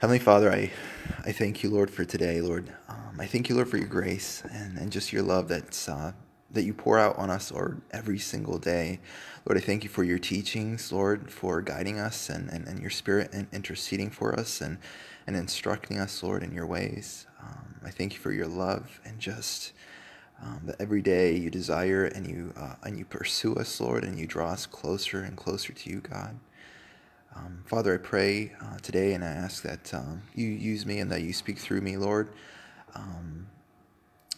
Heavenly Father, I, I thank you, Lord, for today, Lord. Um, I thank you, Lord, for your grace and, and just your love that's, uh, that you pour out on us, Lord, every single day. Lord, I thank you for your teachings, Lord, for guiding us and, and, and your spirit and interceding for us and, and instructing us, Lord, in your ways. Um, I thank you for your love and just um, that every day you desire and you, uh, and you pursue us, Lord, and you draw us closer and closer to you, God. Um, Father, I pray uh, today and I ask that um, you use me and that you speak through me, Lord, um,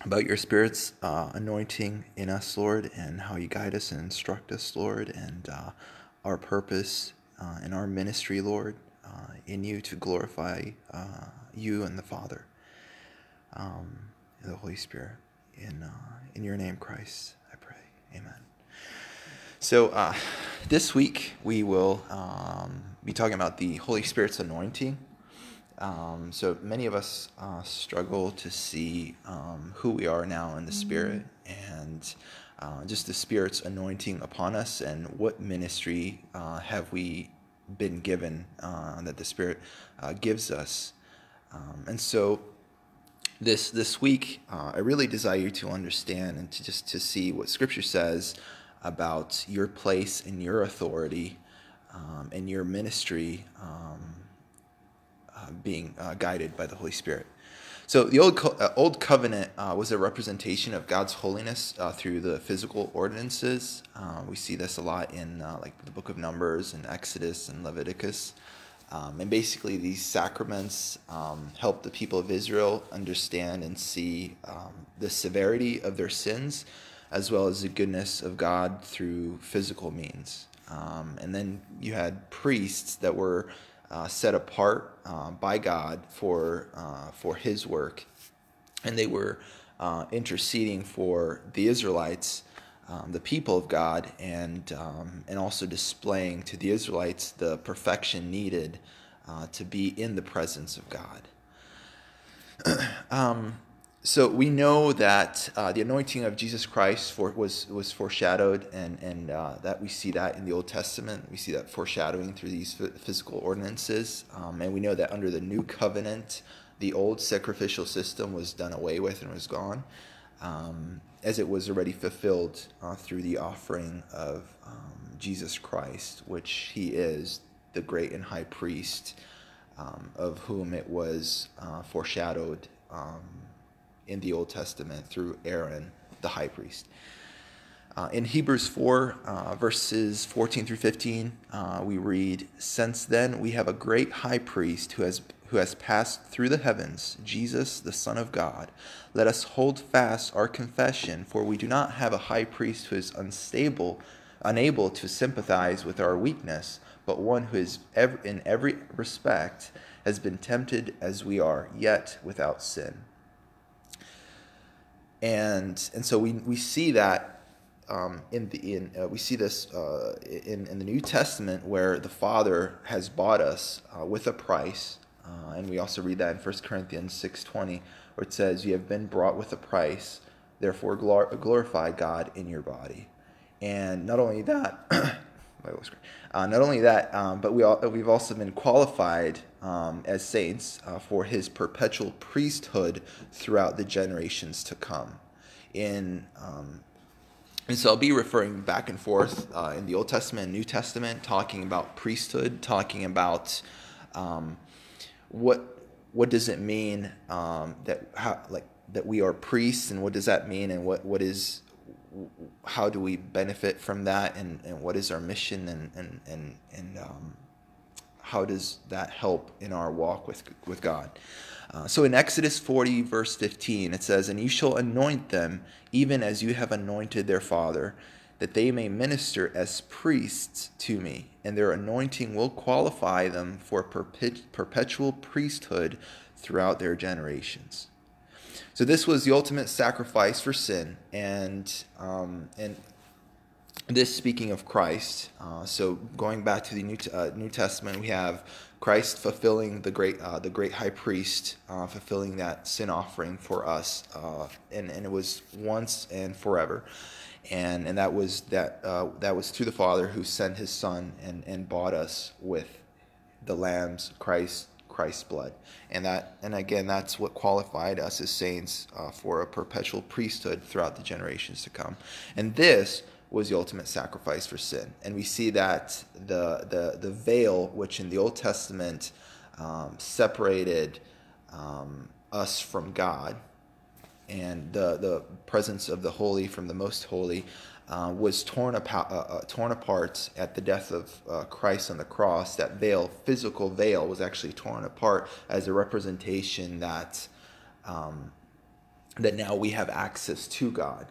about your Spirit's uh, anointing in us, Lord, and how you guide us and instruct us, Lord, and uh, our purpose uh, in our ministry, Lord, uh, in you to glorify uh, you and the Father, um, the Holy Spirit. In, in your name, Christ, I pray. Amen. So, uh, this week we will um, be talking about the Holy Spirit's anointing. Um, so, many of us uh, struggle to see um, who we are now in the Spirit and uh, just the Spirit's anointing upon us and what ministry uh, have we been given uh, that the Spirit uh, gives us. Um, and so, this this week, I really desire you to understand and to just to see what Scripture says about your place and your authority um, and your ministry um, uh, being uh, guided by the Holy Spirit. So the old co- uh, old covenant uh, was a representation of God's holiness uh, through the physical ordinances. Uh, we see this a lot in like the Book of Numbers and Exodus and Leviticus. Um, and basically, these sacraments um, help the people of Israel understand and see um, the severity of their sins as well as the goodness of God through physical means. Um, and then you had priests that were uh, set apart uh, by God for uh, for His work, and they were uh, interceding for the Israelites, um, the people of God, and um, and also displaying to the Israelites the perfection needed uh, to be in the presence of God. Um, so we know that uh, the anointing of Jesus Christ for, was was foreshadowed, and and uh, that we see that in the Old Testament. We see that foreshadowing through these physical ordinances, um, and we know that under the New Covenant, the old sacrificial system was done away with and was gone, um, as it was already fulfilled uh, through the offering of um, Jesus Christ, which He is the great and high priest, um, of whom it was uh, foreshadowed. In the Old Testament through Aaron, the high priest. Uh, in Hebrews 4, uh, verses 14 through 15, uh, we read, Since then we have a great high priest who has, who has passed through the heavens, Jesus, the Son of God. Let us hold fast our confession, for we do not have a high priest who is unstable, unable to sympathize with our weakness, but one who is in every respect has been tempted as we are, yet without sin and and so we we see that um, in the in uh, we see this uh, in in the New Testament where the Father has bought us uh, with a price, uh, and we also read that in 1 Corinthians six twenty, where it says, "You have been brought with a price, therefore glor- glorify God in your body." And not only that, uh, not only that, um, but we all, we've also been qualified um, as saints uh, for his perpetual priesthood throughout the generations to come. In um, and so I'll be referring back and forth uh, in the Old Testament and New Testament, talking about priesthood, talking about um, what what does it mean um, that how like that we are priests, and what does that mean, and what what is how do we benefit from that, and, and what is our mission, and and and and um, how does that help in our walk with, with God? Uh, so in Exodus 40, verse 15, it says, And you shall anoint them, even as you have anointed their father, that they may minister as priests to me, and their anointing will qualify them for perpetual priesthood throughout their generations. So this was the ultimate sacrifice for sin, and um, and this speaking of Christ. Uh, so going back to the New, uh, New Testament, we have Christ fulfilling the great uh, the great high priest, uh, fulfilling that sin offering for us, uh, and and it was once and forever, and and that was that uh, that was to the Father who sent His Son and and bought us with the Lamb's Christ Christ's blood, and that and again that's what qualified us as saints uh, for a perpetual priesthood throughout the generations to come, and this was the ultimate sacrifice for sin, and we see that the the the veil which in the Old Testament um, separated um, us from God, and the the presence of the holy from the most holy uh, was torn apart, uh, uh, torn apart at the death of uh, Christ on the cross. That veil, physical veil, was actually torn apart as a representation that um, that now we have access to God,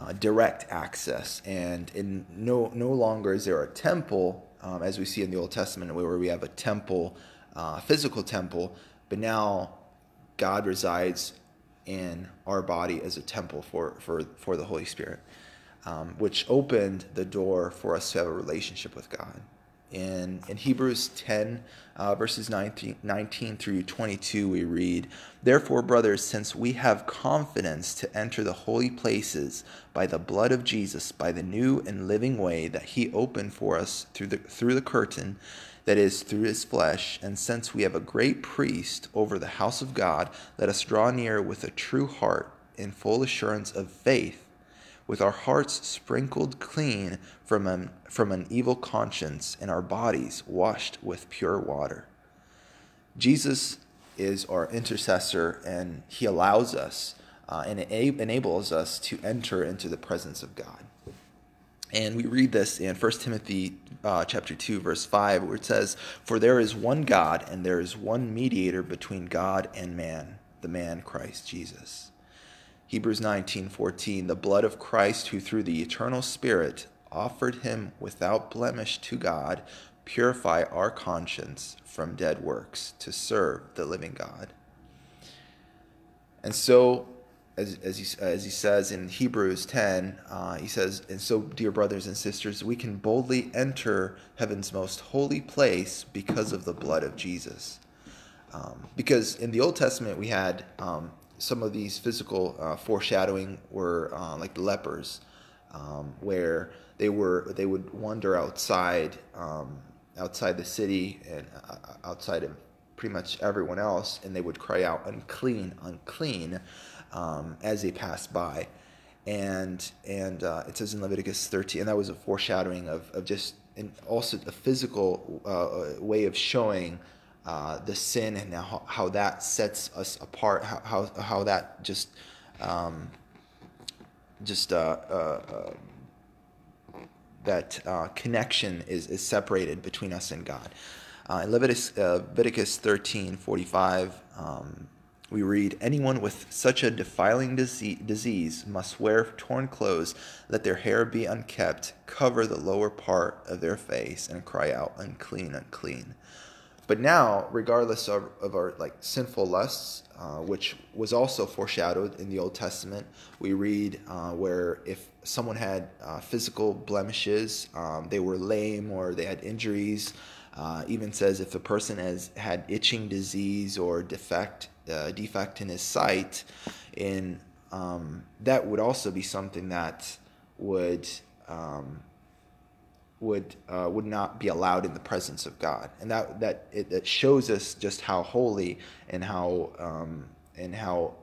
uh, direct access, and in no no longer is there a temple um, as we see in the Old Testament where we have a temple, uh, physical temple, but now God resides in our body as a temple for for for the Holy Spirit um, which opened the door for us to have a relationship with God. In, in Hebrews 10, uh, verses 19, 19 through 22, we read, Therefore, brothers, since we have confidence to enter the holy places by the blood of Jesus, by the new and living way that he opened for us through the, through the curtain, that is, through his flesh, and since we have a great priest over the house of God, let us draw near with a true heart in full assurance of faith with our hearts sprinkled clean from an, from an evil conscience and our bodies washed with pure water. Jesus is our intercessor and he allows us uh, and enables us to enter into the presence of God. And we read this in 1 Timothy uh, chapter 2 verse 5 where it says, "For there is one God and there is one mediator between God and man, the man Christ Jesus." Hebrews 19:14 The blood of Christ who through the eternal spirit offered him without blemish to God purify our conscience from dead works to serve the living God. And so as, as, he, as he says in Hebrews 10, uh, he says, And so, dear brothers and sisters, we can boldly enter heaven's most holy place because of the blood of Jesus. Um, because in the Old Testament, we had um, some of these physical uh, foreshadowing were uh, like the lepers, um, where they were they would wander outside um, outside the city and uh, outside of pretty much everyone else, and they would cry out unclean, unclean, um, as they passed by, and and uh, it says in Leviticus 13, and that was a foreshadowing of of just and also a physical uh, way of showing uh, the sin and how, how that sets us apart, how, how, how that just um, just uh, uh, uh that uh, connection is, is separated between us and God. in Leviticus, Leviticus 13 45, um, we read, Anyone with such a defiling disease must wear torn clothes, let their hair be unkept, cover the lower part of their face, and cry out, Unclean, unclean. But now, regardless of, of our like sinful lusts, uh, which was also foreshadowed in the Old Testament, we read uh, where if someone had uh, physical blemishes, um, they were lame or they had injuries. Uh, even says if a person has had itching disease or defect uh, defect in his sight, in um, that would also be something that would um, would uh, would not be allowed in the presence of God, and that that it, it shows us just how holy and how um, and how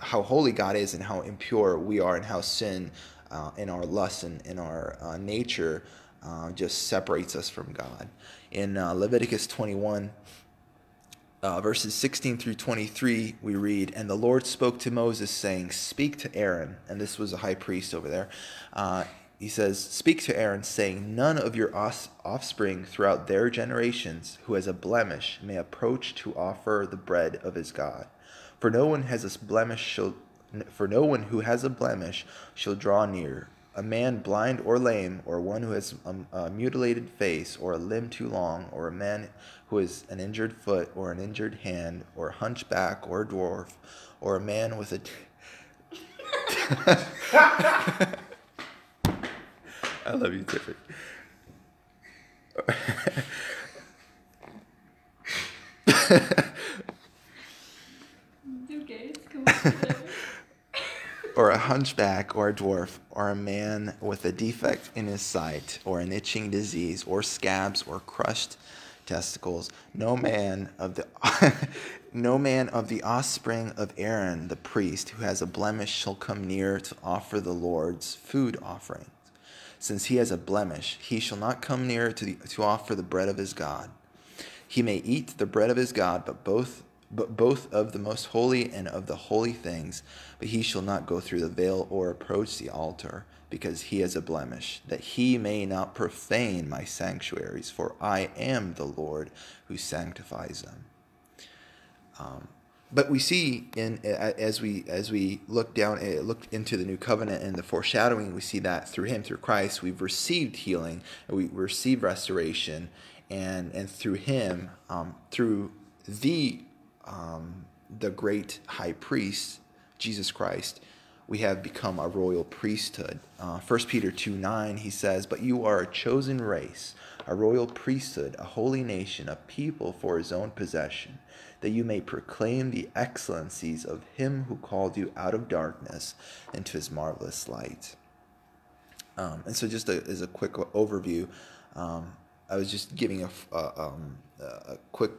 how holy God is, and how impure we are, and how sin uh, in our lust and in our uh, nature uh, just separates us from God. In uh, Leviticus twenty one. Uh, verses 16 through 23, we read, And the Lord spoke to Moses, saying, Speak to Aaron, and this was a high priest over there, he says, Speak to Aaron, saying, None of your offspring throughout their generations who has a blemish may approach to offer the bread of his God. For no one has a blemish shall, for no one who has a blemish shall draw near. A man blind or lame, or one who has a, a mutilated face, or a limb too long, or a man who has an injured foot, or an injured hand, or a hunchback, or a dwarf, or a man with a. T- I love you, Tiffany. or a hunchback, or a dwarf, or a man with a defect in his sight, or an itching disease, or scabs, or crushed testicles. No man of the no man of the offspring of Aaron the priest who has a blemish shall come near to offer the Lord's food offerings. Since he has a blemish, he shall not come near to, the, to offer the bread of his God. He may eat the bread of his God, but both but both of the most holy and of the holy things, but he shall not go through the veil or approach the altar because he has a blemish, that he may not profane my sanctuaries, for I am the Lord who sanctifies them. Um, but we see in as we as we look down eh, look into the new covenant and the foreshadowing, we see that through Him, through Christ, we've received healing, we receive restoration, and and through Him, um, through the um, the great High Priest, Jesus Christ, we have become a royal priesthood. Uh, 1 Peter 2 9, he says, But you are a chosen race, a royal priesthood, a holy nation, a people for his own possession, that you may proclaim the excellencies of him who called you out of darkness into his marvelous light. Um, and so, just a, as a quick overview, um, I was just giving a, a, um, a quick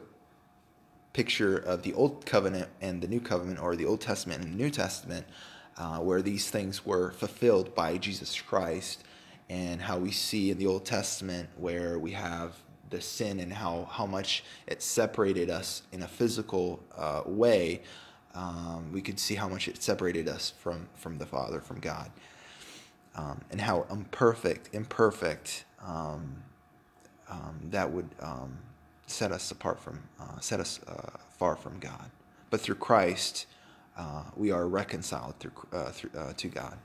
picture of the Old Covenant and the New Covenant, or the Old Testament and the New Testament uh, where these things were fulfilled by Jesus Christ, and how we see in the Old Testament where we have the sin and how, how much it separated us in a physical uh, way. Um, we could see how much it separated us from, from the Father, from God, um, and how imperfect, imperfect um, um that would um, set us apart from, uh, set us uh, far from God. But through Christ, uh, we are reconciled through, uh, through uh, to God.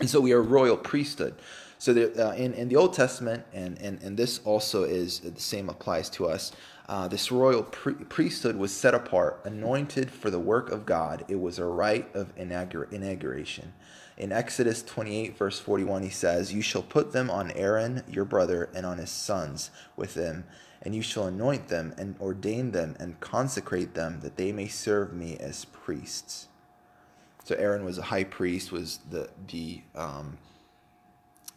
And so we are royal priesthood. So the, uh, in, in the Old Testament, and, and, and this also is the same applies to us, uh, this royal priesthood was set apart, anointed for the work of God. It was a rite of inaugur- inauguration. In Exodus 28, verse 41, he says, You shall put them on Aaron, your brother, and on his sons with them and you shall anoint them and ordain them and consecrate them that they may serve me as priests. So Aaron was a high priest, was the the um,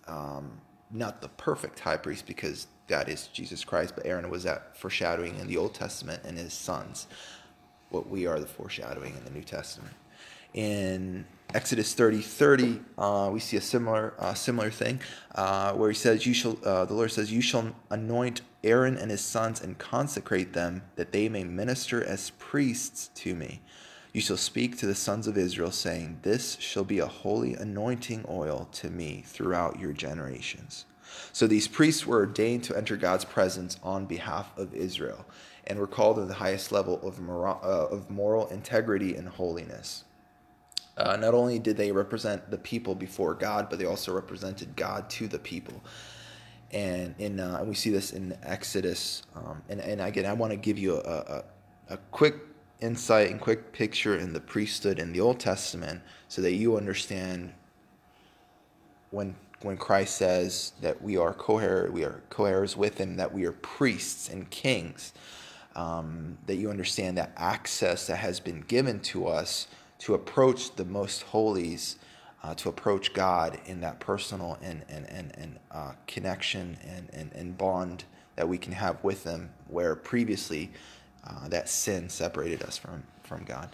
um, not the perfect high priest because that is Jesus Christ, but Aaron was that foreshadowing in the Old Testament and his sons. What we are the foreshadowing in the New Testament. In Exodus 30, 30, uh, we see a similar uh, similar thing uh, where he says, "You shall." Uh, the Lord says, "You shall anoint Aaron and his sons and consecrate them, that they may minister as priests to me. You shall speak to the sons of Israel, saying, This shall be a holy anointing oil to me throughout your generations." So these priests were ordained to enter God's presence on behalf of Israel, and were called to the highest level of moral, uh, of moral integrity and holiness. Uh, not only did they represent the people before God, but they also represented God to the people. And in uh, we see this in Exodus. Um, and, and again, I want to give you a, a, a quick insight and quick picture in the priesthood in the Old Testament so that you understand when when Christ says that we are co we are co-heirs with him, that we are priests and kings, um, that you understand that access that has been given to us to approach the most holies, uh, to approach God in that personal and, and, and, and uh, connection and, and, and bond that we can have with them, where previously uh, that sin separated us from, from God.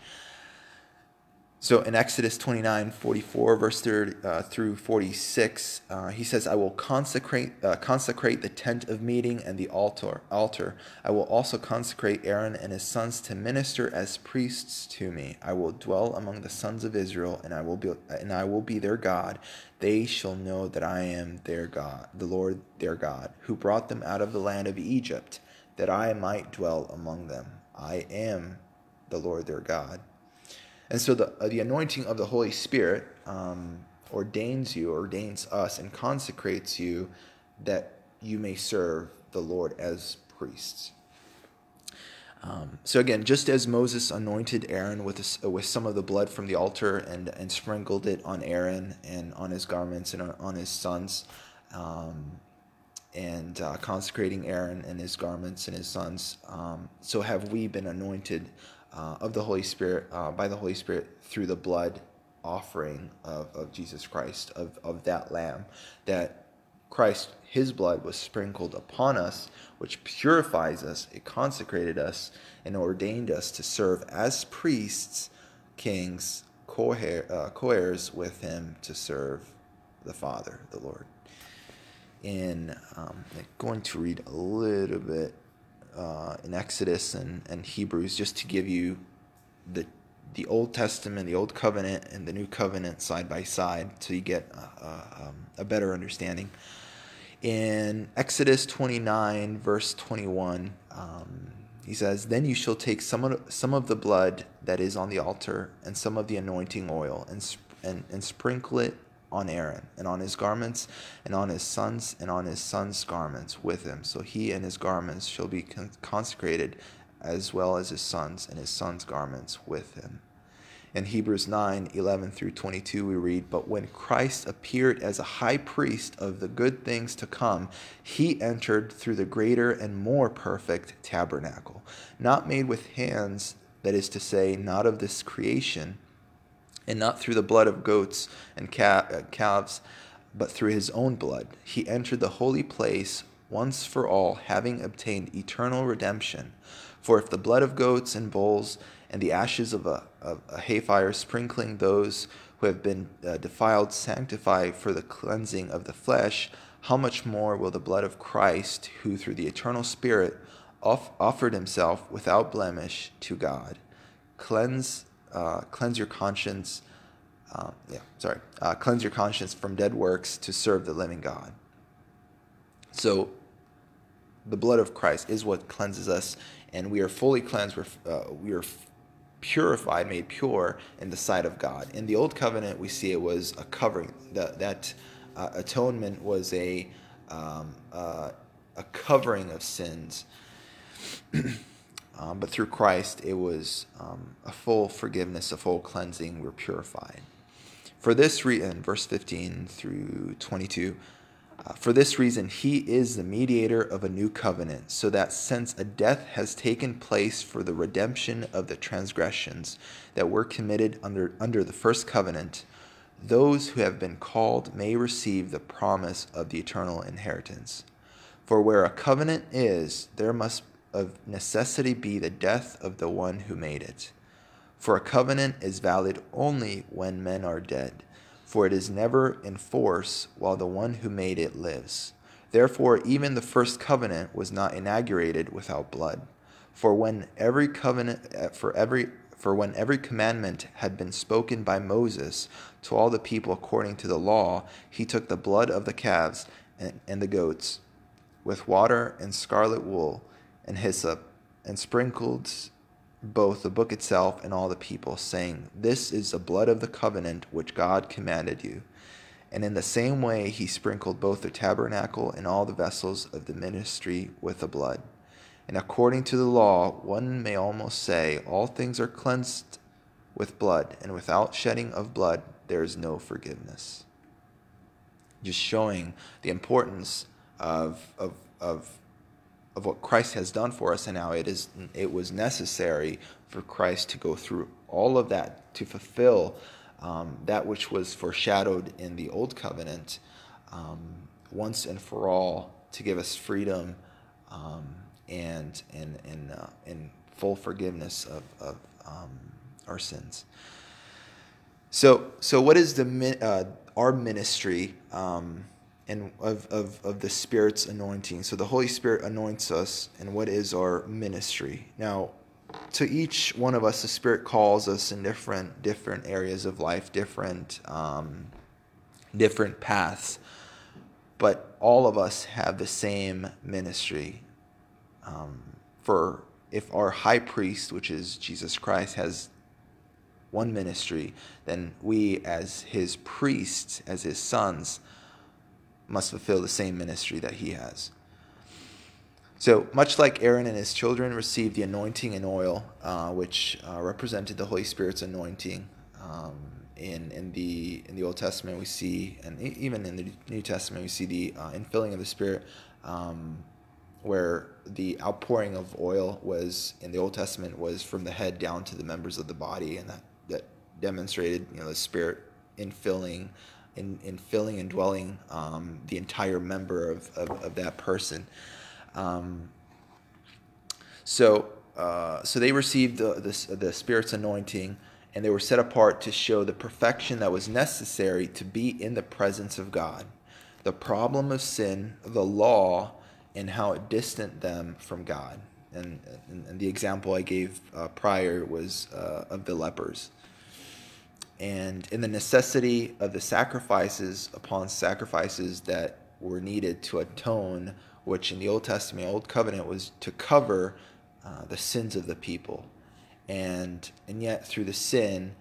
So in Exodus 29, 44, verse 30 uh, through 46, uh, he says, I will consecrate, uh, consecrate the tent of meeting and the altar, altar. I will also consecrate Aaron and his sons to minister as priests to me. I will dwell among the sons of Israel, and I will be, and I will be their God. They shall know that I am their God, the Lord their God, who brought them out of the land of Egypt, that I might dwell among them. I am the Lord their God. And so the, uh, the anointing of the Holy Spirit um, ordains you, ordains us, and consecrates you that you may serve the Lord as priests. Um, so again, just as Moses anointed Aaron with a, with some of the blood from the altar and and sprinkled it on Aaron and on his garments and on, on his sons, um, and uh, consecrating Aaron and his garments and his sons, um, so have we been anointed uh, of the Holy Spirit, uh, by the Holy Spirit through the blood offering of, of Jesus Christ, of, of that lamb that Christ, his blood was sprinkled upon us, which purifies us, it consecrated us, and ordained us to serve as priests, kings, uh, co-heirs with him to serve the Father, the Lord. In um, going to read a little bit uh, in Exodus and, and Hebrews just to give you the the Old Testament, the Old Covenant, and the New Covenant side by side, so you get a, a, um, a better understanding. In Exodus 29, verse 21, um, he says, Then you shall take some of, some of the blood that is on the altar and some of the anointing oil and, and, and sprinkle it on Aaron and on his garments and on his sons and on his sons' garments with him. So he and his garments shall be consecrated as well as his sons and his sons' garments with him. In Hebrews 9 11 through 22, we read, But when Christ appeared as a high priest of the good things to come, he entered through the greater and more perfect tabernacle, not made with hands, that is to say, not of this creation and not through the blood of goats and uh, calves, but through his own blood. He entered the holy place once for all, having obtained eternal redemption. For if the blood of goats and bulls and the ashes of a, of a heifer sprinkling those who have been uh, defiled sanctify for the cleansing of the flesh, how much more will the blood of Christ, who through the eternal Spirit off- offered himself without blemish to God, cleanse uh, cleanse your conscience. Uh, yeah, sorry, uh, cleanse your conscience from dead works to serve the living God. So, the blood of Christ is what cleanses us, and we are fully cleansed. We're, uh, we are purified, made pure in the sight of God. In the old covenant, we see it was a covering. That that uh, atonement was a um, a covering of sins. Um, but through Christ, it was um, a full forgiveness, a full cleansing. We're purified. For this reason, verse 15 through 22, uh, for this reason, he is the mediator of a new covenant, so that since a death has taken place for the redemption of the transgressions that were committed under, under the first covenant, those who have been called may receive the promise of the eternal inheritance. For where a covenant is, there must of necessity be the death of the one who made it. For a covenant is valid only when men are dead, for it is never in force while the one who made it lives. Therefore, even the first covenant was not inaugurated without blood. For when every covenant, eh, for every for when every commandment had been spoken by Moses to all the people according to the law, he took the blood of the calves and, and the goats, with water and scarlet wool, and hyssop, and sprinkled both the book itself and all the people, saying, This is the blood of the covenant which God commanded you. And in the same way he sprinkled both the tabernacle and all the vessels of the ministry with the blood. And according to the law, one may almost say, All things are cleansed with blood, and without shedding of blood there is no forgiveness. Just showing the importance of, of, of of what Christ has done for us, and now it is it was necessary for Christ to go through all of that to fulfill um, that which was foreshadowed in the old covenant um, once and for all to give us freedom um, and and and uh, and full forgiveness of, of um, our sins. So so what is the uh, our ministry? And of, of, of the Spirit's anointing. So the Holy Spirit anoints us, and what is our ministry? Now, to each one of us, the Spirit calls us in different different areas of life, different um, different paths, but all of us have the same ministry. Um, for if our high priest, which is Jesus Christ, has one ministry, then we, as his priests, as his sons, must fulfill the same ministry that he has. So, much like Aaron and his children received the anointing and oil, uh, which uh, represented the Holy Spirit's anointing, um, in in the in the Old Testament we see, and even in the New Testament we see the uh, infilling of the Spirit, um, where the outpouring of oil was in the Old Testament was from the head down to the members of the body, and that that demonstrated you know the Spirit infilling in, in filling and dwelling um, the entire member of, of, of that person. Um, so, uh, so they received the, the, the Spirit's anointing and they were set apart to show the perfection that was necessary to be in the presence of God. The problem of sin, the law, and how it distanced them from God. And, and, and the example I gave uh, prior was uh, of the lepers. And in the necessity of the sacrifices upon sacrifices that were needed to atone, which in the Old Testament, Old Covenant, was to cover uh, the sins of the people. And and yet through the sin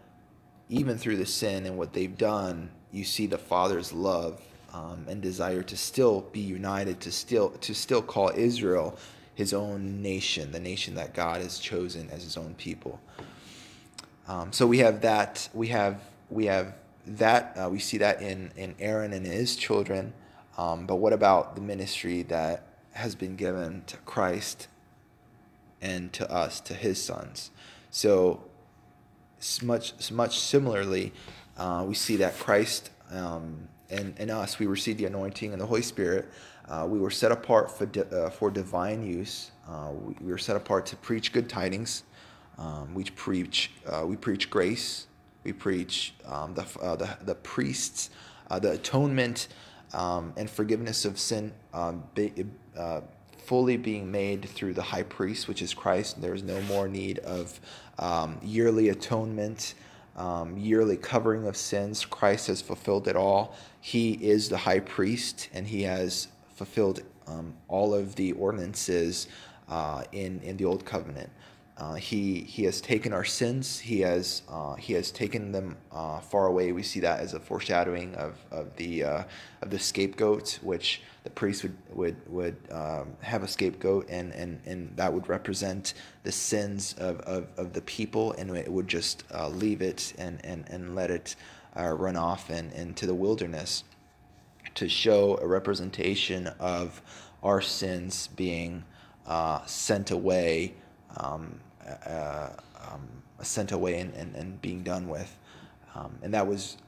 even through the sin and what they've done you see the father's love um, and desire to still be united to still to still call israel his own nation the nation that god has chosen as his own people um, so we have that we have we have that uh, we see that in in aaron and his children um, but what about the ministry that has been given to christ and to us to his sons so, much much similarly, uh, we see that Christ um, and, us, we received the anointing and the Holy Spirit. Uh, we were set apart for, di- uh, for divine use. Uh, we, we, were set apart to preach good tidings. Um, we preach uh, we preach grace. We preach um, the, uh, the the priests, the atonement um, and forgiveness of sin. Um, fully being made through the high priest, which is Christ. There is no more need of um, yearly atonement, um, yearly covering of sins. Christ has fulfilled it all. He is the high priest, and he has fulfilled um, all of the ordinances uh, in in the old covenant. Uh, he he has taken our sins. He has uh, he has taken them uh, far away. We see that as a foreshadowing of of the uh, of the scapegoat, which the priest would would would um, have a scapegoat, and, and and that would represent the sins of, of, of the people, and it would just uh, leave it and and and let it uh, run off and into the wilderness to show a representation of our sins being sent away. Um, uh, um, sent away and, and, and, being done with. Um, and that was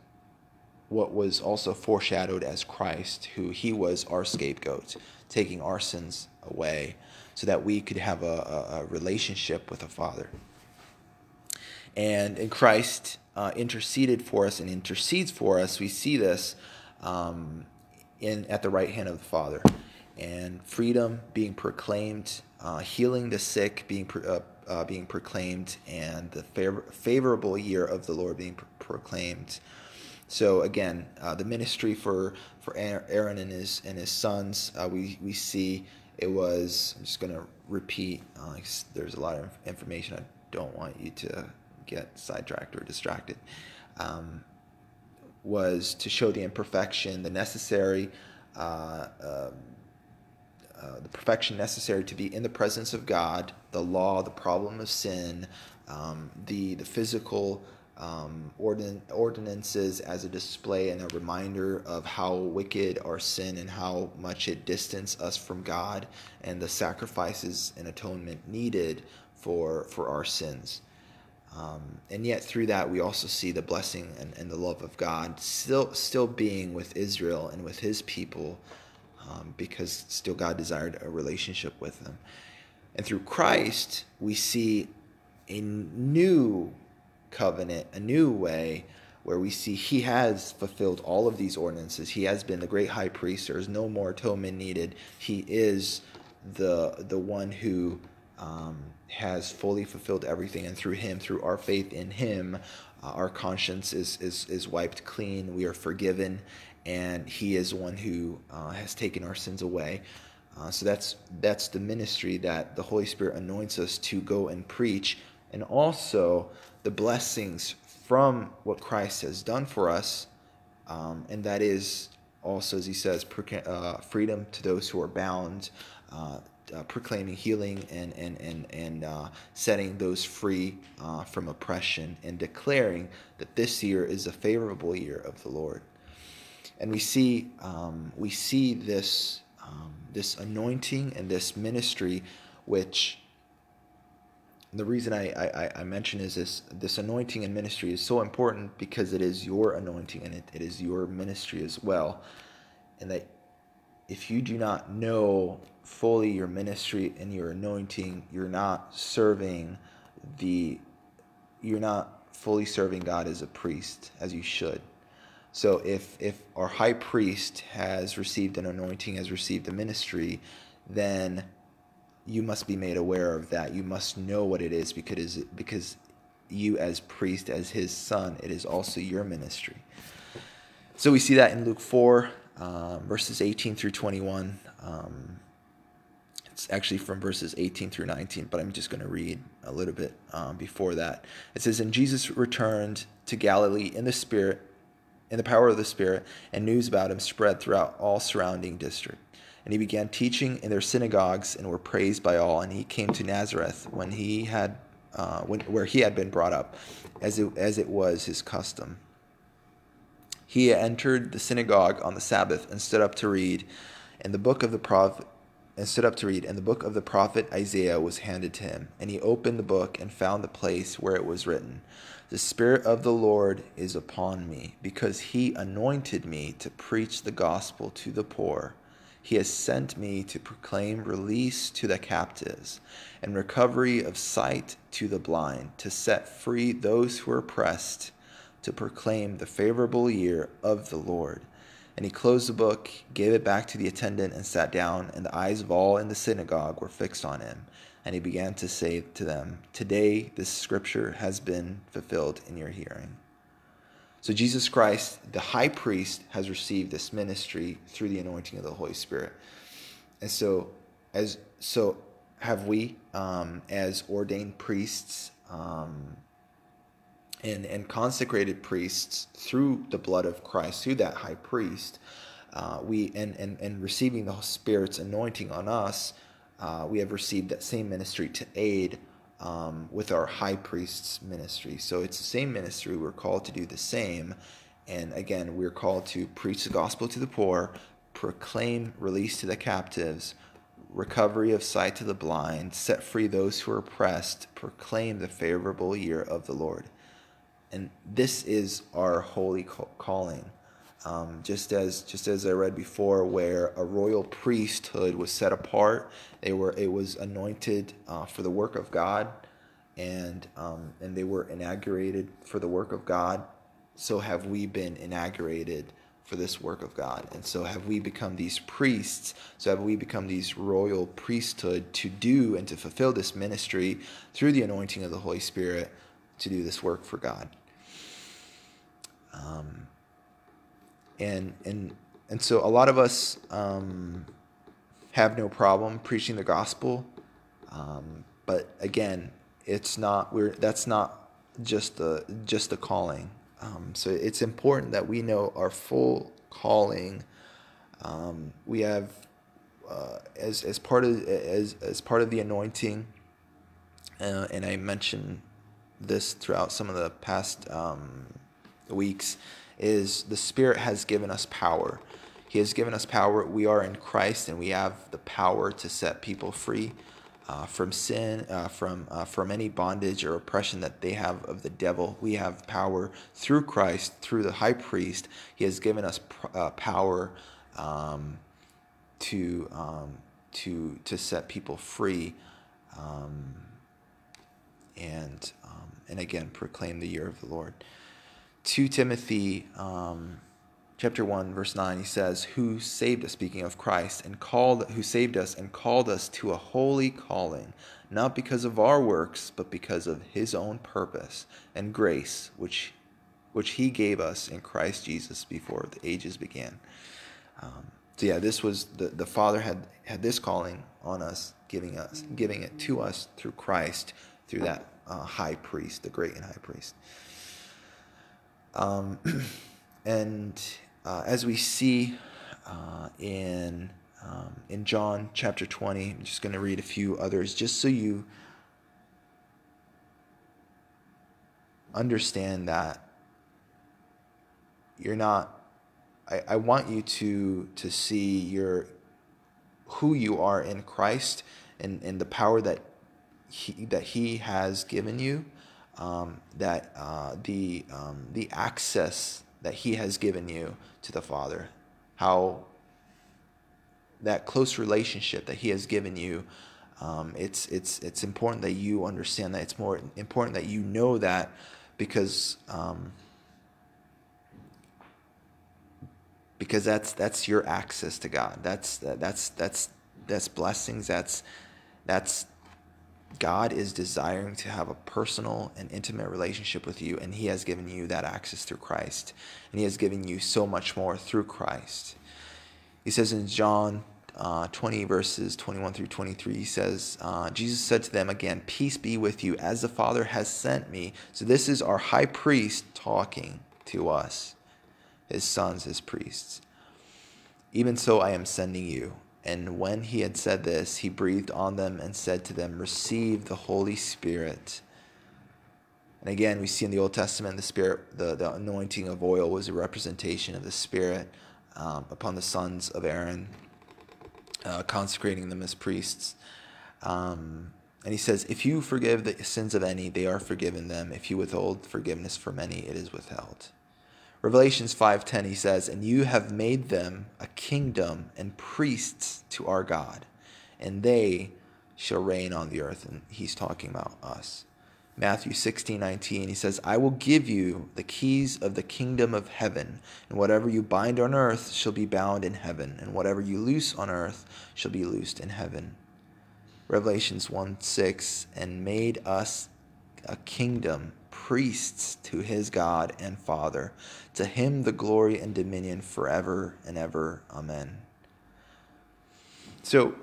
what was also foreshadowed as Christ, who he was our scapegoat, taking our sins away so that we could have a, a, a relationship with the Father. And in Christ uh, interceded for us and intercedes for us. We see this um, in at the right hand of the Father, and freedom being proclaimed, uh, healing the sick being uh, uh, being proclaimed and the favor- favorable year of the Lord being proclaimed. So again, uh, the ministry for for Aaron and his and his sons, uh, we we see it was. I'm just going to repeat. Uh, there's a lot of information. I don't want you to get sidetracked or distracted. Um, was to show the imperfection, the necessary. Uh, um, uh, the perfection necessary to be in the presence of God, the law, the problem of sin, um, the the physical um, ordin- ordinances as a display and a reminder of how wicked our sin and how much it distanced us from God, and the sacrifices and atonement needed for for our sins. Um, and yet through that we also see the blessing and, and the love of God still still being with Israel and with his people um, because still God desired a relationship with them. And through Christ, we see a new covenant, a new way where we see he has fulfilled all of these ordinances. He has been the great high priest. There is no more atonement needed. He is the the one who um, has fully fulfilled everything, and through him, through our faith in him, uh, our conscience is, is is wiped clean. We are forgiven, and He is one who uh, has taken our sins away. Uh, so that's that's the ministry that the Holy Spirit anoints us to go and preach, and also the blessings from what Christ has done for us, um, and that is also, as He says, uh, freedom to those who are bound. Uh, uh, proclaiming healing and and and and uh, setting those free uh, from oppression and declaring that this year is a favorable year of the Lord and we see um, we see this um, this anointing and this ministry, which the reason I, I, I mention is this this anointing and ministry is so important because it is your anointing and it, it is your ministry as well. And that if you do not know fully your ministry and your anointing, you're not serving the you're not fully serving God as a priest as you should. So if if our high priest has received an anointing, has received a ministry, then you must be made aware of that. You must know what it is because because you as priest, as his son, it is also your ministry. So we see that in Luke 4, um, verses 18 through 21. Um, it's actually from verses 18 through 19, but I'm just going to read a little bit um, before that. It says, And Jesus returned to Galilee in the Spirit, in the power of the Spirit, and news about him spread throughout all surrounding district. And he began teaching in their synagogues and were praised by all. And he came to Nazareth when he had, uh, when, where he had been brought up, as it, as it was his custom. He entered the synagogue on the Sabbath and stood up to read. And the book of the prophet and stood up to read, and the book of the prophet Isaiah was handed to him. And he opened the book and found the place where it was written, The Spirit of the Lord is upon me, because he anointed me to preach the gospel to the poor. He has sent me to proclaim release to the captives and recovery of sight to the blind, to set free those who are oppressed, to proclaim the favorable year of the Lord. And he closed the book, gave it back to the attendant, and sat down, and the eyes of all in the synagogue were fixed on him. And he began to say to them, Today this scripture has been fulfilled in your hearing. So Jesus Christ, the high priest, has received this ministry through the anointing of the Holy Spirit. And so, as so have we, um, as ordained priests um, and and consecrated priests through the blood of Christ, through that high priest, uh, we and, and and receiving the Spirit's anointing on us, uh, we have received that same ministry to aid um, with our high priest's ministry. So it's the same ministry. We're called to do the same. And again, we're called to preach the gospel to the poor, proclaim release to the captives, recovery of sight to the blind, set free those who are oppressed, proclaim the favorable year of the Lord. And this is our holy calling. Um, just as just as I read before, where a royal priesthood was set apart, they were it was anointed uh, for the work of God, and um, and they were inaugurated for the work of God. So have we been inaugurated for this work of God, and so have we become these priests. So have we become these royal priesthood to do and to fulfill this ministry through the anointing of the Holy Spirit to do this work for God. Um, and and and so a lot of us um, have no problem preaching the gospel, um, but again, it's not we're that's not just the just the calling. Um, so it's important that we know our full calling. Um, we have uh, as as part of as as part of the anointing, uh, and I mentioned this throughout some of the past um, weeks is the Spirit has given us power. He has given us power. We are in Christ, and we have the power to set people free uh, from sin, uh, from uh, from any bondage or oppression that they have of the devil. We have power through Christ, through the High Priest. He has given us uh, power um, to um, to to set people free, um, and um, and again proclaim the year of the Lord. 2 Timothy um, chapter 1 verse 9 he says who saved us speaking of Christ and called who saved us and called us to a holy calling not because of our works but because of his own purpose and grace which which he gave us in Christ Jesus before the ages began. Um, so yeah this was the, the father had had this calling on us giving us giving it to us through Christ through that uh, high priest the great and high priest um, and uh, as we see uh, in um, in John chapter 20, I'm just going to read a few others just so you understand that you're not I, I want you to to see your who you are in Christ and, and the power that he, that He has given you, um, that uh, the um, the access that He has given you to the Father, how that close relationship that He has given you. Um, it's it's it's important that you understand that. It's more important that you know that because um, because that's that's your access to God. That's that's that's that's blessings. That's that's God is desiring to have a personal and intimate relationship with you, and He has given you that access through Christ, and He has given you so much more through Christ. He says in John uh, 20 verses 21 through 23 he says uh, jesus said to them again peace be with you. As the father has sent me so this is our high priest talking to us his sons his priests. Even so i am sending you and when he had said this he breathed on them and said to them receive the holy spirit and again we see in the old testament the spirit the, the anointing of oil was a representation of the spirit um, upon the sons of aaron uh, consecrating them as priests. Um, and he says, If you forgive the sins of any, they are forgiven them. If you withhold forgiveness from any, it is withheld. Revelations 5:10 he says, "And you have made them a kingdom and priests to our God, and they shall reign on the earth." And he's talking about us. Matthew 16:19 he says, I will give you the keys of the kingdom of heaven, and whatever you bind on earth shall be bound in heaven, and whatever you loose on earth shall be loosed in heaven. Revelations 1 6, and made us a kingdom, priests to his God and Father. To him the glory and dominion forever and ever. Amen. So,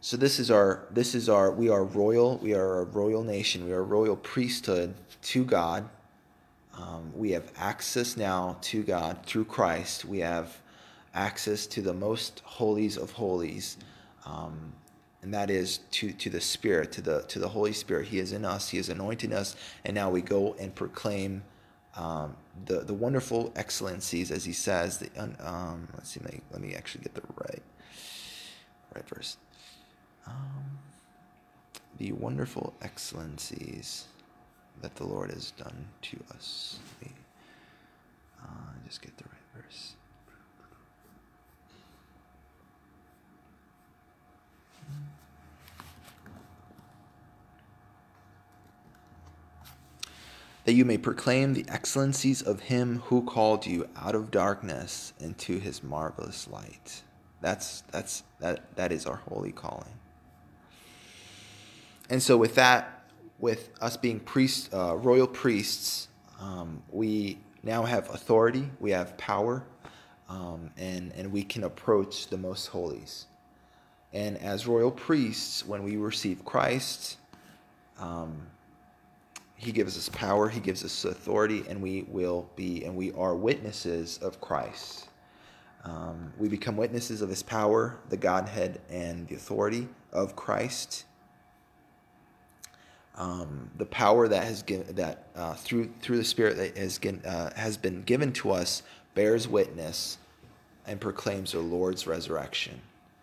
so this is our this is our we are royal. We are a royal nation. We are a royal priesthood to God. Um, we have access now to God through Christ. We have access to the most holies of holies, um, and that is to to the Spirit, to the to the Holy Spirit. He is in us. He is anointing us, and now we go and proclaim um, the the wonderful excellencies, as he says. The, um, let's see, let me, let me actually get the right right verse um, the wonderful excellencies that the Lord has done to us. Let me uh, just get the right verse. That you may proclaim the excellencies of him who called you out of darkness into his marvelous light. That's that's that that is our holy calling and so with that, with us being priests, uh, royal priests, um, we now have authority, we have power, um, and and we can approach the most holies. And as royal priests, when we receive Christ, um, He gives us power, He gives us authority, and we will be and we are witnesses of Christ. Um, we become witnesses of His power, the Godhead, and the authority of Christ um, the power that has given that uh, through through the Spirit that has given, uh, has been given to us bears witness and proclaims the Lord's resurrection.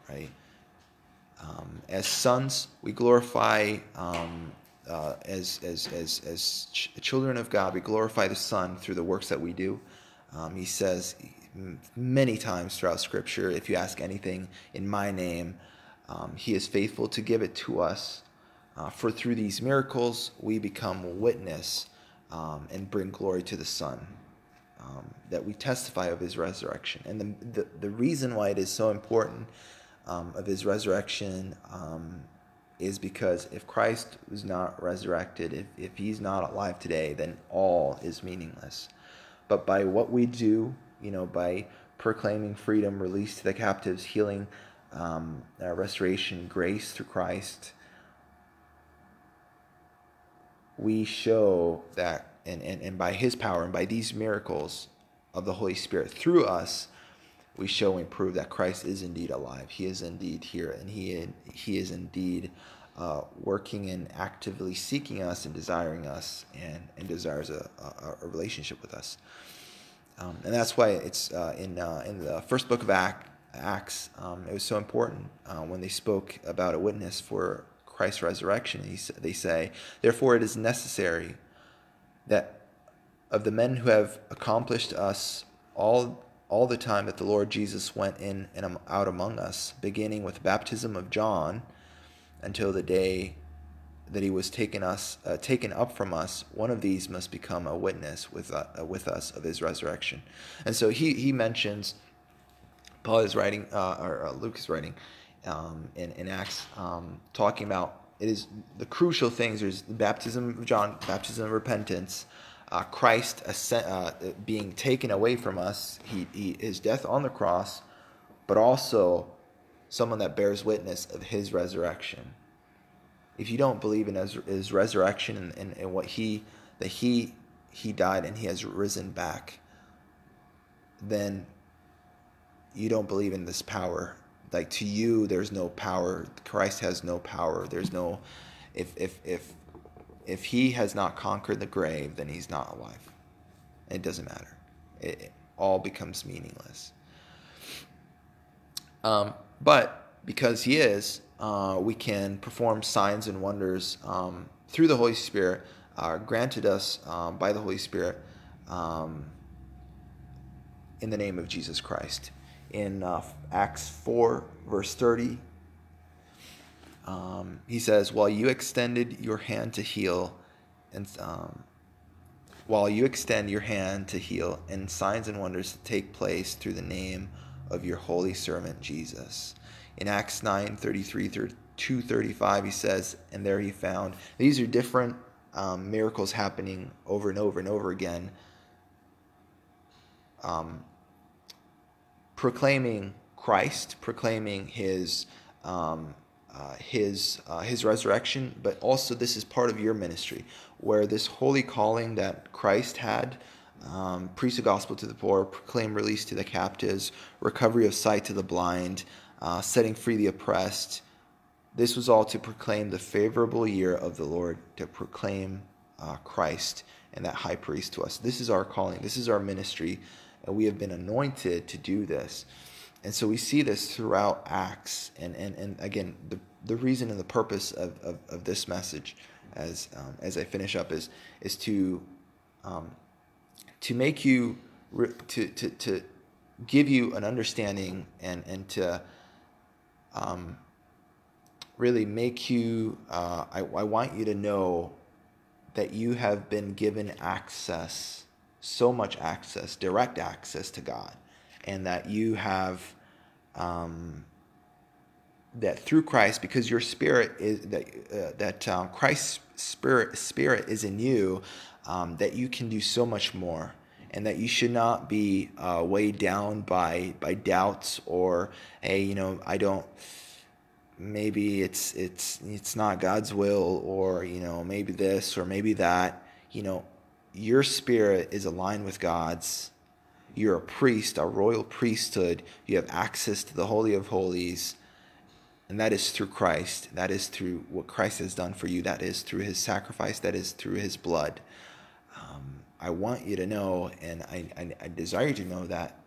Right. Um, as sons, we glorify um, uh, as as as as ch- children of God. We glorify the Son through the works that we do. Um, he says many times throughout Scripture, if you ask anything in my name, um, He is faithful to give it to us. Uh, for through these miracles we become witness um, and bring glory to the Son, um, that we testify of his resurrection. And the, the, the reason why it is so important um, of his resurrection um, is because if Christ was not resurrected, if, if he's not alive today, then all is meaningless. But by what we do, you know, by proclaiming freedom, release to the captives, healing, um, uh, restoration, grace through Christ, we show that, and, and, and by his power and by these miracles of the Holy Spirit through us, we show and prove that Christ is indeed alive. He is indeed here, and he, he is indeed uh, working and actively seeking us and desiring us and, and desires a, a, a relationship with us. Um, and that's why it's uh, in, uh, in the first book of Act, Acts, um, it was so important uh, when they spoke about a witness for Christ's resurrection. He, they say, Therefore, it is necessary that of the men who have accomplished us all all the time that the Lord Jesus went in and out among us, beginning with baptism of John until the day that he was taken us uh, taken up from us one of these must become a witness with uh, with us of his resurrection. And so he he mentions paul is writing uh, or uh, luke is writing um, in, in acts um, talking about it is the crucial things. There's the baptism of john baptism of repentance uh, christ ascent, uh, being taken away from us. He, he his death on the cross but also someone that bears witness of his resurrection. If you don't believe in his, his resurrection and, and, and what he that he he died and he has risen back then you don't believe in this power. Like to you there's no power. Christ has no power. There's no if if if if he has not conquered the grave then he's not alive. It doesn't matter. It, it all becomes meaningless. Um, but because he is uh, we can perform signs and wonders um, through the Holy Spirit, uh, granted us um, by the Holy Spirit um, in the name of Jesus Christ. In uh, Acts 4, verse 30, um, he says, While you extended your hand to heal, and um, while you extend your hand to heal, and signs and wonders take place through the name of your holy servant Jesus. In Acts 9 33 through 235, he says, and there he found. These are different um, miracles happening over and over and over again, um, proclaiming Christ, proclaiming his. Um, uh, his uh, his resurrection, but also this is part of your ministry, where this holy calling that Christ had, um, preach the gospel to the poor, proclaim release to the captives, recovery of sight to the blind, uh, setting free the oppressed. This was all to proclaim the favorable year of the Lord, to proclaim uh, Christ and that high priest to us. This is our calling, this is our ministry, and we have been anointed to do this. And so we see this throughout Acts. And, and, and again, the, the reason and the purpose of, of, of this message as, um, as I finish up is, is to, um, to make you, to, to, to give you an understanding and, and to um, really make you, uh, I, I want you to know that you have been given access, so much access, direct access to God, and that you have. Um, that through Christ, because your spirit is that uh, that um, Christ's spirit spirit is in you, um, that you can do so much more and that you should not be uh, weighed down by by doubts or hey you know I don't maybe it's it's it's not God's will or you know maybe this or maybe that. You know your spirit is aligned with God's. You're a priest a royal priesthood. You have access to the holy of holies. And that is through Christ. That is through what Christ has done for you. That is through his sacrifice. That is through his blood I want you to know, and I, I, I desire you to know that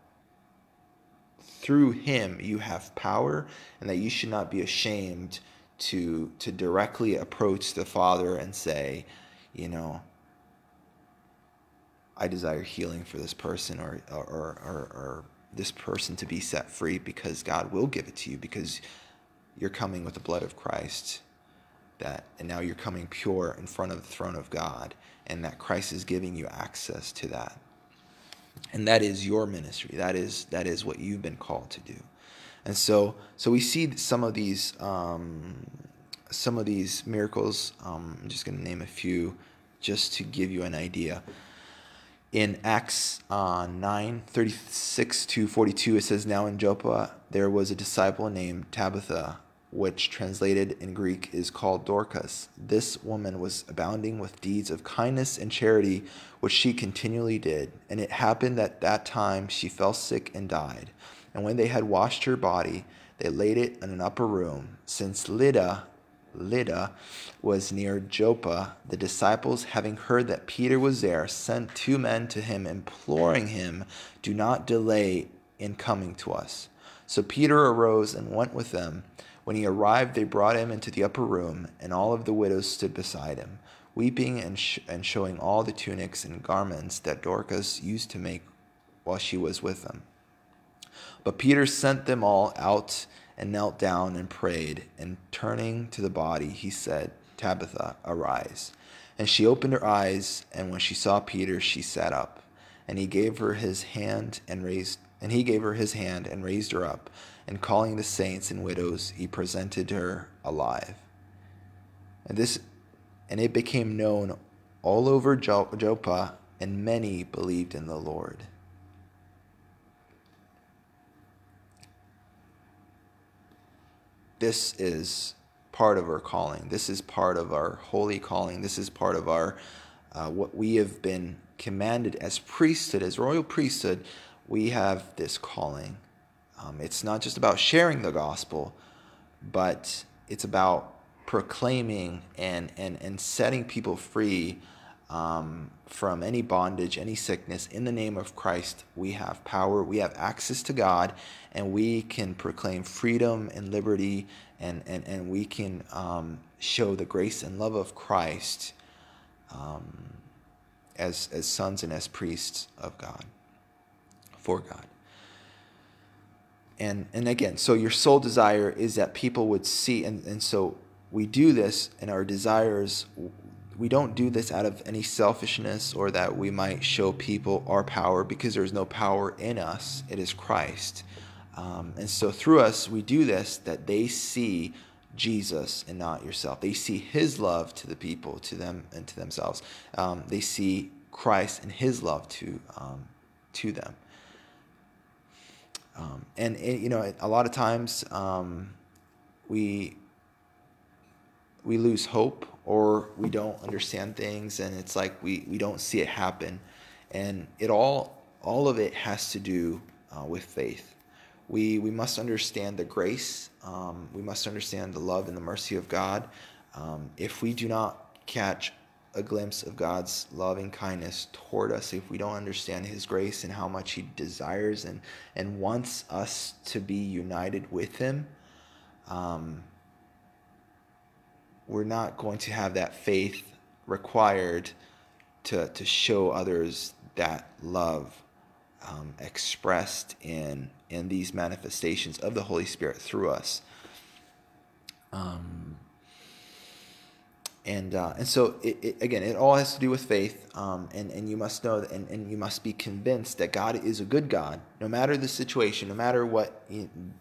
through him you have power and that you should not be ashamed to to directly approach the father and say you know i desire healing for this person or or or, or this person to be set free because god will give it to you because you're coming with the blood of christ that and now you're coming pure in front of the throne of god and that Christ is giving you access to that. And that is your ministry. That is that is what you've been called to do. And so so we see some of these um, some of these miracles. Um, I'm just going to name a few just to give you an idea. In Acts uh, 9 36 to 42, it says, Now in Joppa there was a disciple named Tabitha which translated in Greek is called Dorcas. This woman was abounding with deeds of kindness and charity, which she continually did. And it happened that that time she fell sick and died. And when they had washed her body, they laid it in an upper room. Since Lydda, Lydda was near Joppa, the disciples, having heard that Peter was there, sent two men to him, imploring him, Do not delay in coming to us. So Peter arose and went with them. When he arrived, they brought him into the upper room, and all of the widows stood beside him, weeping and, sh- and showing all the tunics and garments that Dorcas used to make while she was with them. But Peter sent them all out and knelt down and prayed, and turning to the body, he said, Tabitha, arise. And she opened her eyes, and when she saw Peter, she sat up. And he gave her his hand and raised and he gave her his hand and raised her up, and calling the saints and widows, he presented her alive. And this and it became known all over Joppa, and many believed in the Lord. This is part of our calling. This is part of our holy calling. This is part of our uh, what we have been commanded as priesthood, as royal priesthood. We have this calling. Um, it's not just about sharing the gospel, but it's about proclaiming and, and, and setting people free um, from any bondage, any sickness. In the name of Christ, we have power, we have access to God, and we can proclaim freedom and liberty, and, and, and we can um, show the grace and love of Christ um, as, as sons and as priests of God, for God. And, and again, so your sole desire is that people would see, and, and so we do this, and our desires we don't do this out of any selfishness or that we might show people our power because there's no power in us. It is Christ. Um, and so through us, we do this that they see Jesus and not yourself. They see his love to the people, to them, and to themselves. Um, they see Christ and his love to, um, to them. Um, and, it, you know, a lot of times um, we, we lose hope or we don't understand things and it's like we, we don't see it happen. And it all all of it has to do uh, with faith. We we must understand the grace um, we must understand the love and the mercy of god. Um, if we do not catch a glimpse of god's loving kindness toward us if we don't understand his grace and how much he desires and and wants us to be united with him um, we're not going to have that faith required to, to show others that love um, expressed in in these manifestations of the Holy Spirit through us. Um, and uh, and so it, it, again, it all has to do with faith, um, and and you must know that, and, and you must be convinced that God is a good God, no matter the situation, no matter what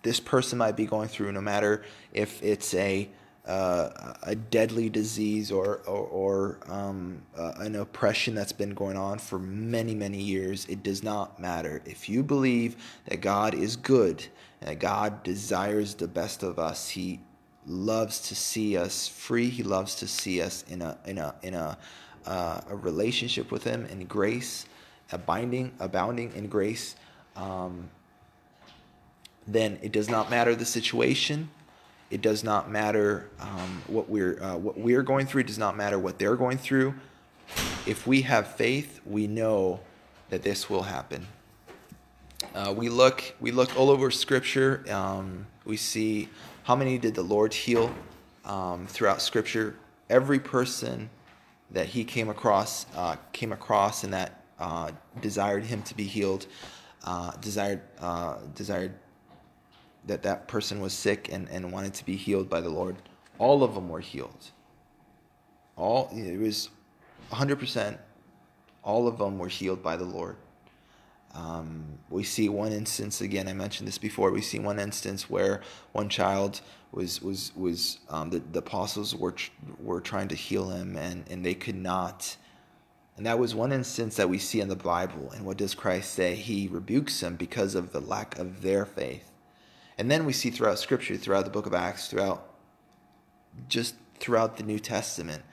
this person might be going through, no matter if it's a uh, a deadly disease or or, or um, uh, an oppression that's been going on for many many years it does not matter. If you believe that god is good and that god desires the best of us he loves to see us free he loves to see us in a in a in a uh, a relationship with him in grace abiding abounding in grace um, then it does not matter the situation it does not matter um, what we're uh, what we're going through. It does not matter what they're going through. If we have faith, we know that this will happen. Uh, we look we look all over Scripture. Um, we see how many did the Lord heal um, throughout Scripture. Every person that He came across uh, came across and that uh, desired Him to be healed, uh, desired uh, desired that that person was sick and, and wanted to be healed by the Lord, all of them were healed. All it was 100%. All of them were healed by the Lord. Um, we see one instance again. I mentioned this before. We see one instance where one child was was was um, the, the apostles were were trying to heal him and and they could not. And that was one instance that we see in the Bible. And what does Christ say? He rebukes them because of the lack of their faith. And then we see throughout Scripture, throughout the book of Acts, throughout just throughout the New Testament,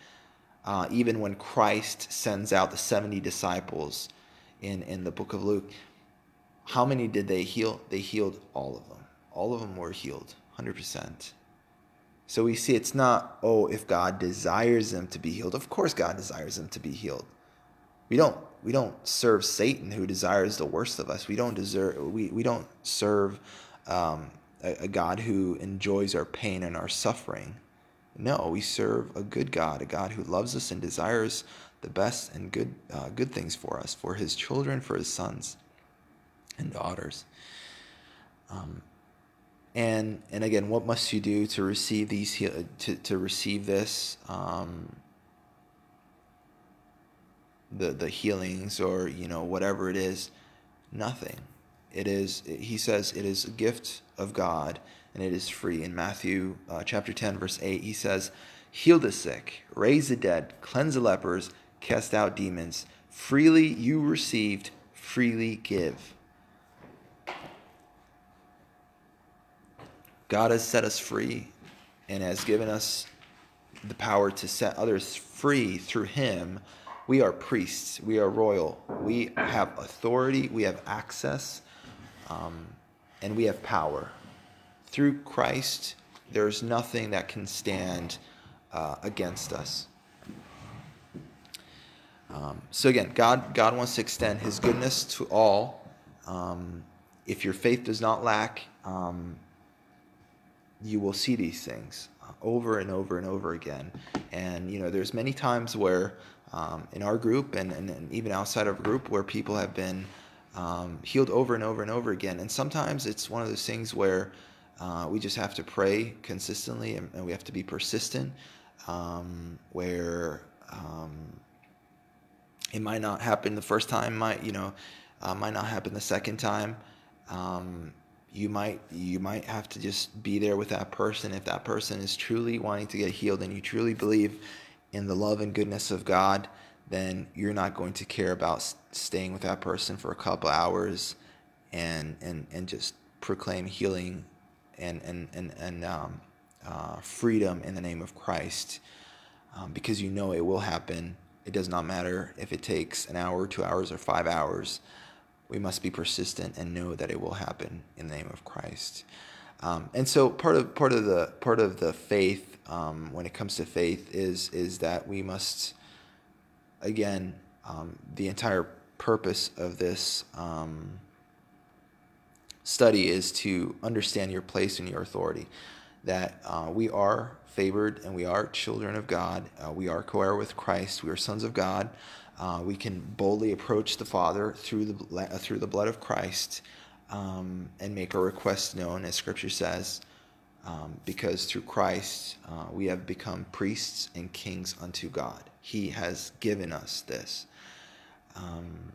uh, even when Christ sends out the 70 disciples in, in the book of Luke, how many did they heal? They healed all of them. All of them were healed, 100%. So we see it's not, oh, if God desires them to be healed. Of course, God desires them to be healed. We don't we don't serve Satan who desires the worst of us. We don't deserve we, we don't serve um, a, a God who enjoys our pain and our suffering. No, we serve a good God, a God who loves us and desires the best and good, uh, good things for us, for His children, for His sons and daughters. Um, and and again, what must you do to receive these to to receive this? Um, the the healings or you know whatever it is, nothing. It is he says it is a gift of God and it is free. In Matthew uh, chapter ten verse eight, he says, "Heal the sick, raise the dead, cleanse the lepers, cast out demons. Freely you received, freely give." God has set us free and has given us the power to set others free through Him. We are priests, we are royal, we have authority, we have access, um, and we have power. Through Christ, there's nothing that can stand uh, against us. Um, so again, God God wants to extend His goodness to all. Um, if your faith does not lack, um, you will see these things uh, over and over and over again. And you know, there's many times where um, in our group and, and, and, even outside of a group where people have been um, healed over and over and over again. And sometimes it's one of those things where uh, we just have to pray consistently and, and we have to be persistent. Um, where it might not happen the first time, might you know, uh, might not happen the second time. Um, you might you might have to just be there with that person if that person is truly wanting to get healed and you truly believe in the love and goodness of God then you're not going to care about staying with that person for a couple hours and and and just proclaim healing and and and, and um, uh, freedom in the name of Christ um, because you know it will happen it does not matter if it takes an hour two hours or five hours we must be persistent and know that it will happen in the name of Christ. Um, and so part of part of the part of the faith um, when it comes to faith is is that we must again um, the entire purpose of this um, study is to understand your place and your authority that uh, we are favored and we are children of God uh, we are co-heir with Christ we are sons of God uh, we can boldly approach the Father through the uh, through the blood of Christ um, and make our requests known, as Scripture says, um, because through Christ uh, we have become priests and kings unto God. He has given us this. Um,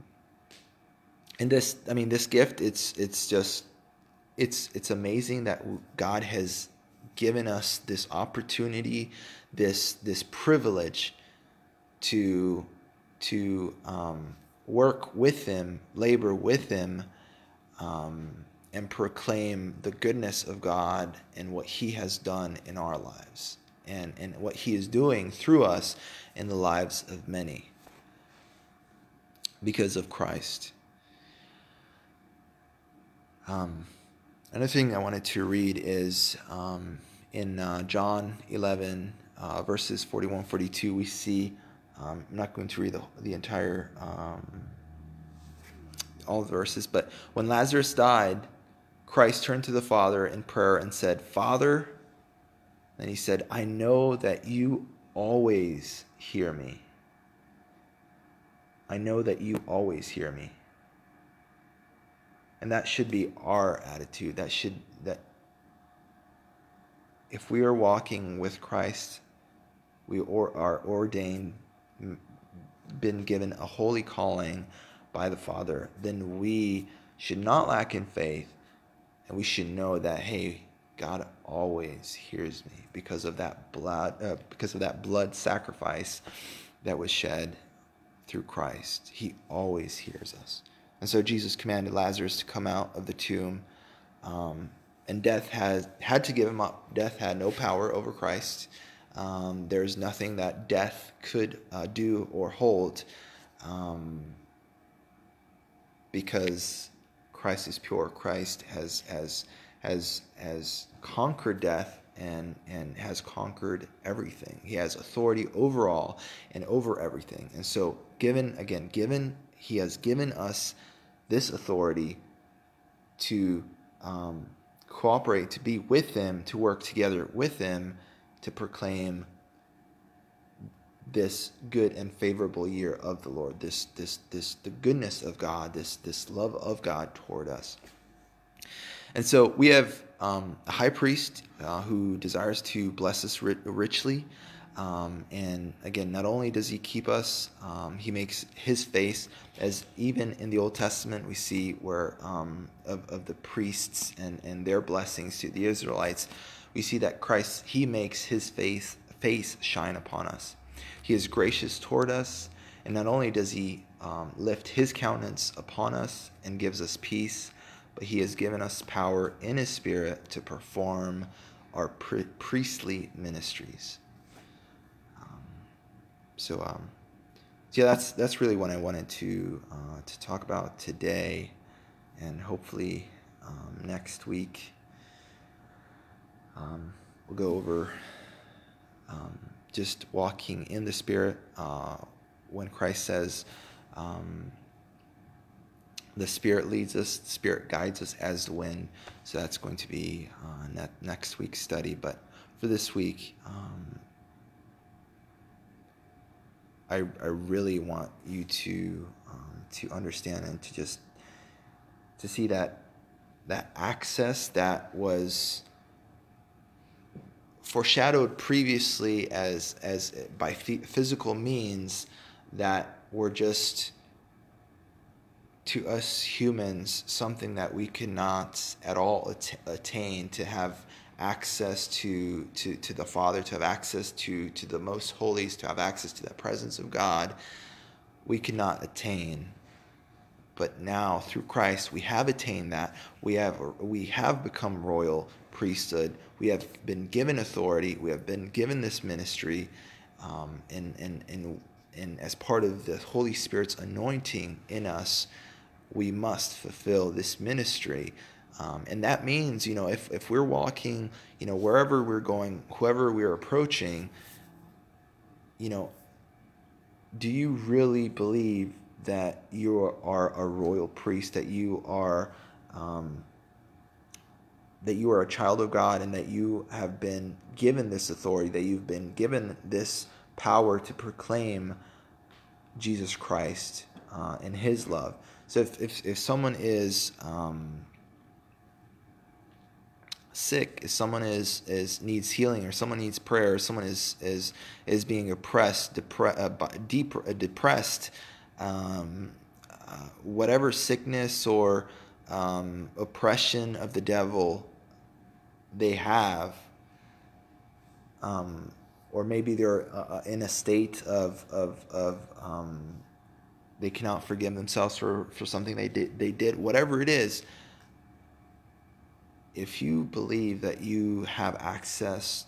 and this, I mean, this gift, it's it's just, it's it's amazing that God has given us this opportunity, this this privilege to to um, work with Him, labor with Him, um, and proclaim the goodness of God and what He has done in our lives and, and what He is doing through us in the lives of many because of Christ. Um, another thing I wanted to read is um, in uh, John 11, uh, verses 41 42, we see um, I'm not going to read the, the entire um, all the verses, but when Lazarus died, Christ turned to the Father in prayer and said, "Father," and he said, "I know that you always hear me. I know that you always hear me." And that should be our attitude. That should that if we are walking with Christ, we or, are ordained been given a holy calling by the Father, then we should not lack in faith and we should know that, hey, God always hears me because of that blood, uh, because of that blood sacrifice that was shed through Christ. He always hears us. And so Jesus commanded Lazarus to come out of the tomb, um, and death had had to give him up. Death had no power over Christ. Um, there's nothing that death could uh, do or hold um, because Christ is pure. Christ has has has has conquered death and and has conquered everything. He has authority over all and over everything. And so, given again, given he has given us this authority to um, cooperate, to be with them, to work together with them, to proclaim this good and favorable year of the Lord, this this this the goodness of God, this this love of God toward us. And so we have um, a high priest uh, who desires to bless us richly. Um, and again, not only does he keep us, um, he makes his face, as even in the Old Testament we see where um, of, of the priests and, and their blessings to the Israelites, we see that Christ, he makes his face, face shine upon us. He is gracious toward us, and not only does he um, lift his countenance upon us and gives us peace, but he has given us power in his spirit to perform our pri- priestly ministries. So, um, so yeah, that's that's really what I wanted to uh, to talk about today, and hopefully um, next week um, we'll go over um, just walking in the Spirit uh, when Christ says, um, the Spirit leads us, the Spirit guides us as the wind. So that's going to be uh, next week's study. But for this week, um, I, I really want you to um, to understand and to just to see that that access that was foreshadowed previously as as by physical means that were just to us humans something that we cannot at all attain to have access to, to, to the Father, to have access to, to the most holies, to have access to that presence of God, we cannot attain. But now through Christ we have attained that. We have we have become royal priesthood. We have been given authority. We have been given this ministry, um, and, and, and, and as part of the Holy Spirit's anointing in us, we must fulfill this ministry. Um, and that means, you know, if, if we're walking, you know, wherever we're going, whoever we're approaching, you know, do you really believe that you are a royal priest, that you are um, that you are a child of God and that you have been given this authority, that you've been given this power to proclaim Jesus Christ uh, and His love. So if, if, if someone is um, sick, if someone is, is needs healing, or someone needs prayer, or someone is is is being oppressed, depre- uh, deep, uh, depressed, um, uh, whatever sickness or um, oppression of the devil they have, um, or maybe they're uh, uh, in a state of of of um, they cannot forgive themselves for, for something they did they did whatever it is. If you believe that you have access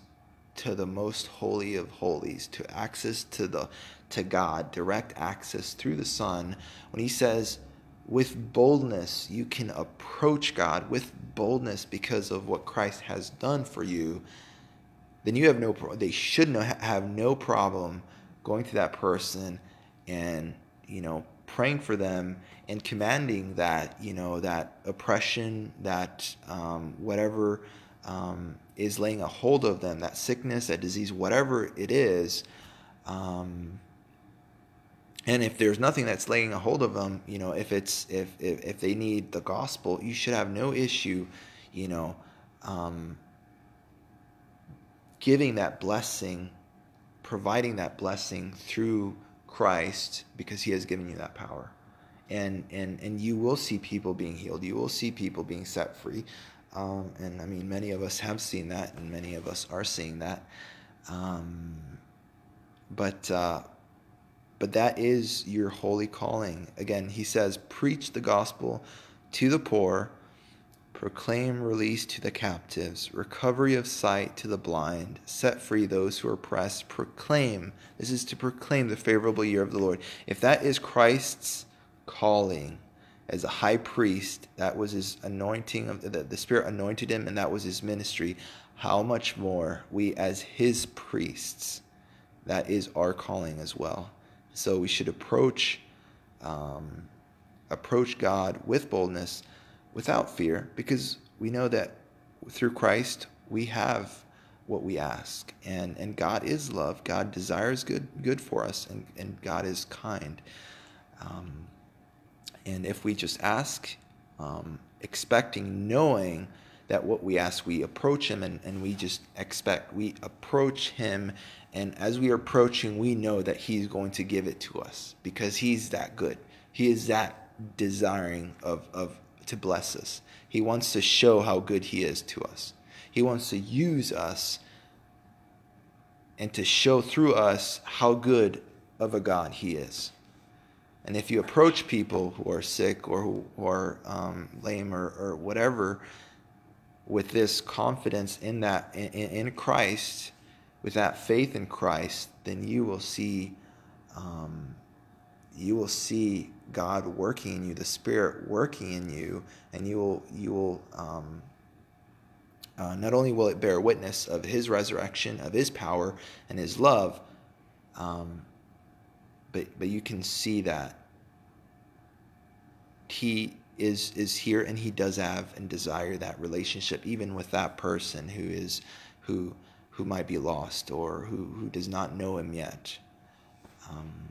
to the most holy of holies, to access to the to God, direct access through the Son, when He says with boldness you can approach God with boldness because of what Christ has done for you, then you have no they should no, have no problem going to that person and you know praying for them and commanding that you know that oppression that um, whatever um, is laying a hold of them that sickness that disease whatever it is um, and if there's nothing that's laying a hold of them you know if it's if if, if they need the gospel you should have no issue you know um, giving that blessing providing that blessing through christ because he has given you that power. And and and you will see people being healed. You will see people being set free. Um, and i mean many of us have seen that and many of us are seeing that. Um, but uh, but that is your holy calling. Again, he says, preach the gospel to the poor, proclaim release to the captives, recovery of sight to the blind, set free those who are oppressed, proclaim. This is to proclaim the favorable year of the Lord. If that is Christ's calling as a high priest, that was his anointing of the, the Spirit anointed him, and that was his ministry. How much more we as his priests, that is our calling as well. So we should approach um, approach God with boldness, without fear, because we know that through Christ, we have what we ask. And, and God is love. God desires good, good for us, and, and God is kind. Um, and if we just ask, um, expecting, knowing that what we ask, we approach Him and, and we just expect, we approach Him. And as we are approaching, we know that He's going to give it to us because He's that good. He is that desiring of, of to bless us. He wants to show how good He is to us. He wants to use us and to show through us how good of a God He is. And if you approach people who are sick or who are um, lame or, or whatever with this confidence in that in, in Christ, with that faith in Christ, then you will see um, you will see God working in you, the Spirit working in you, and you will you will um, uh, not only will it bear witness of His resurrection, of His power and His love, um, but but you can see that He is is here and He does have and desire that relationship, even with that person who is who who might be lost or who who does not know Him yet. Um,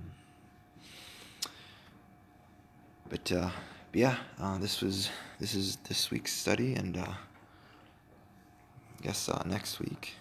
but, uh, yeah, uh, this was this is this week's study, and uh, I guess uh, next week